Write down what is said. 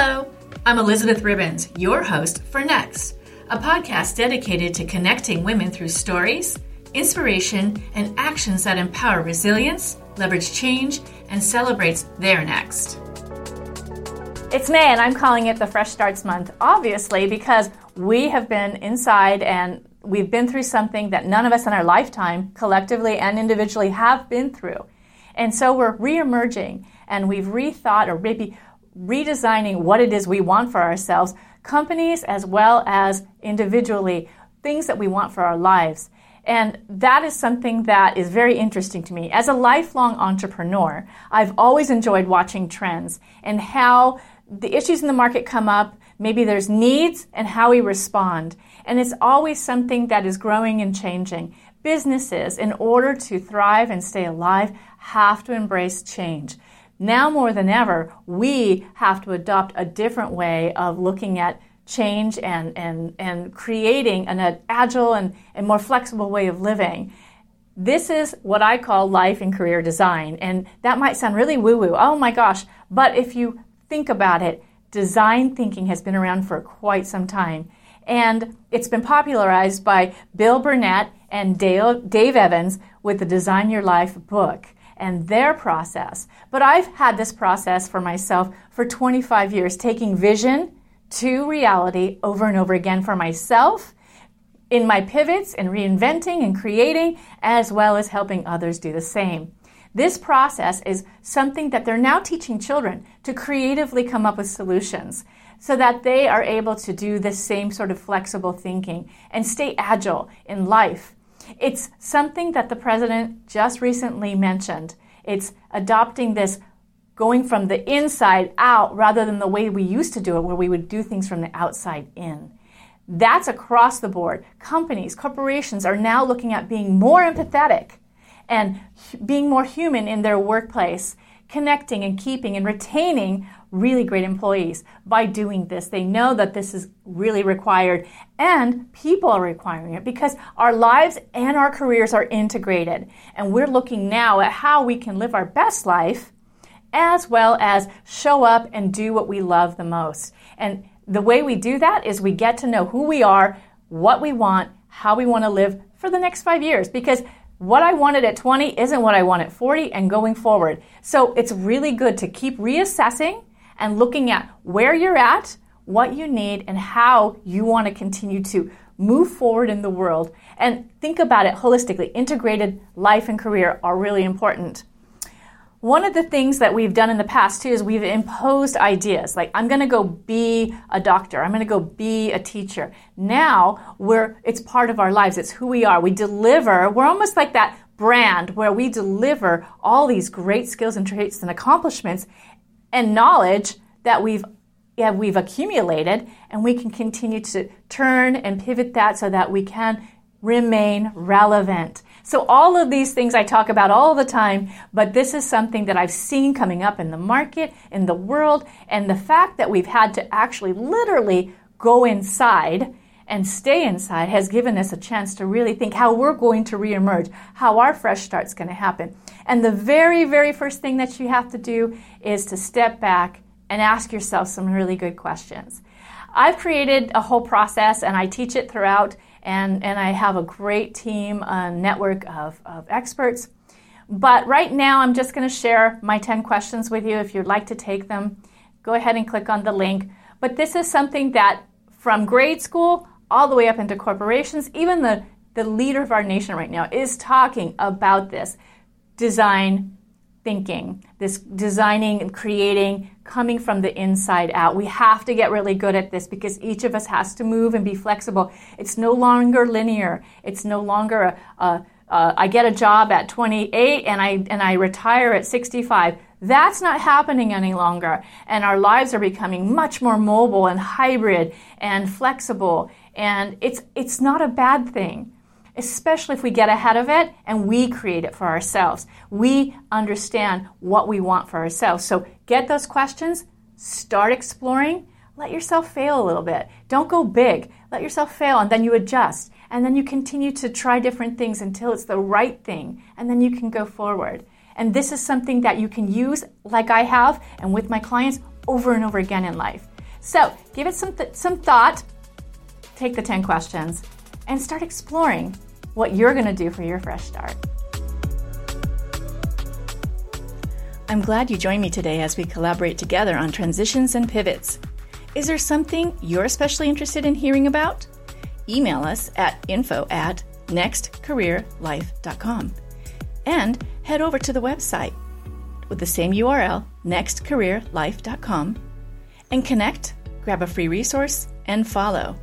Hello, I'm Elizabeth Ribbons, your host for Next, a podcast dedicated to connecting women through stories, inspiration, and actions that empower resilience, leverage change, and celebrates their next. It's May, and I'm calling it the Fresh Starts Month, obviously, because we have been inside and we've been through something that none of us in our lifetime, collectively and individually, have been through. And so we're reemerging and we've rethought or maybe redesigning what it is we want for ourselves, companies as well as individually, things that we want for our lives. And that is something that is very interesting to me. As a lifelong entrepreneur, I've always enjoyed watching trends and how the issues in the market come up. Maybe there's needs and how we respond. And it's always something that is growing and changing. Businesses, in order to thrive and stay alive, have to embrace change. Now more than ever, we have to adopt a different way of looking at change and, and, and creating an agile and, and more flexible way of living. This is what I call life and career design. And that might sound really woo woo. Oh my gosh. But if you think about it, design thinking has been around for quite some time. And it's been popularized by Bill Burnett and Dave, Dave Evans with the Design Your Life book and their process. But I've had this process for myself for 25 years, taking vision to reality over and over again for myself in my pivots and reinventing and creating, as well as helping others do the same. This process is something that they're now teaching children to creatively come up with solutions so that they are able to do the same sort of flexible thinking and stay agile in life. It's something that the president just recently mentioned. It's adopting this going from the inside out rather than the way we used to do it, where we would do things from the outside in. That's across the board. Companies, corporations are now looking at being more empathetic and being more human in their workplace, connecting and keeping and retaining really great employees by doing this. They know that this is really required and people are requiring it because our lives and our careers are integrated. And we're looking now at how we can live our best life as well as show up and do what we love the most. And the way we do that is we get to know who we are, what we want, how we want to live for the next five years. Because what I wanted at 20 isn't what I want at 40 and going forward. So it's really good to keep reassessing and looking at where you're at, what you need, and how you want to continue to move forward in the world. And think about it holistically. Integrated life and career are really important. One of the things that we've done in the past too is we've imposed ideas like I'm going to go be a doctor, I'm going to go be a teacher. Now we're it's part of our lives. It's who we are. We deliver. We're almost like that brand where we deliver all these great skills and traits and accomplishments and knowledge that we've yeah, we've accumulated and we can continue to turn and pivot that so that we can remain relevant. So all of these things I talk about all the time, but this is something that I've seen coming up in the market, in the world, and the fact that we've had to actually literally go inside and stay inside has given us a chance to really think how we're going to reemerge, how our fresh start's going to happen. And the very, very first thing that you have to do is to step back and ask yourself some really good questions. I've created a whole process and I teach it throughout and, and I have a great team, a network of, of experts. But right now, I'm just going to share my 10 questions with you. If you'd like to take them, go ahead and click on the link. But this is something that from grade school all the way up into corporations, even the, the leader of our nation right now is talking about this design thinking, this designing and creating coming from the inside out. We have to get really good at this because each of us has to move and be flexible. It's no longer linear. It's no longer I get a job at 28 and I and I retire at 65. That's not happening any longer, and our lives are becoming much more mobile and hybrid and flexible. And it's it's not a bad thing especially if we get ahead of it and we create it for ourselves. We understand what we want for ourselves. So get those questions, start exploring, let yourself fail a little bit. Don't go big. Let yourself fail and then you adjust. And then you continue to try different things until it's the right thing. And then you can go forward. And this is something that you can use, like I have, and with my clients over and over again in life. So give it some, th- some thought, take the 10 questions, and start exploring what you're going to do for your fresh start. I'm glad you joined me today as we collaborate together on transitions and pivots. Is there something you're especially interested in hearing about? Email us at info at nextcareerlife.com and head over to the website with the same URL, nextcareerlife.com, and connect, grab a free resource, and follow.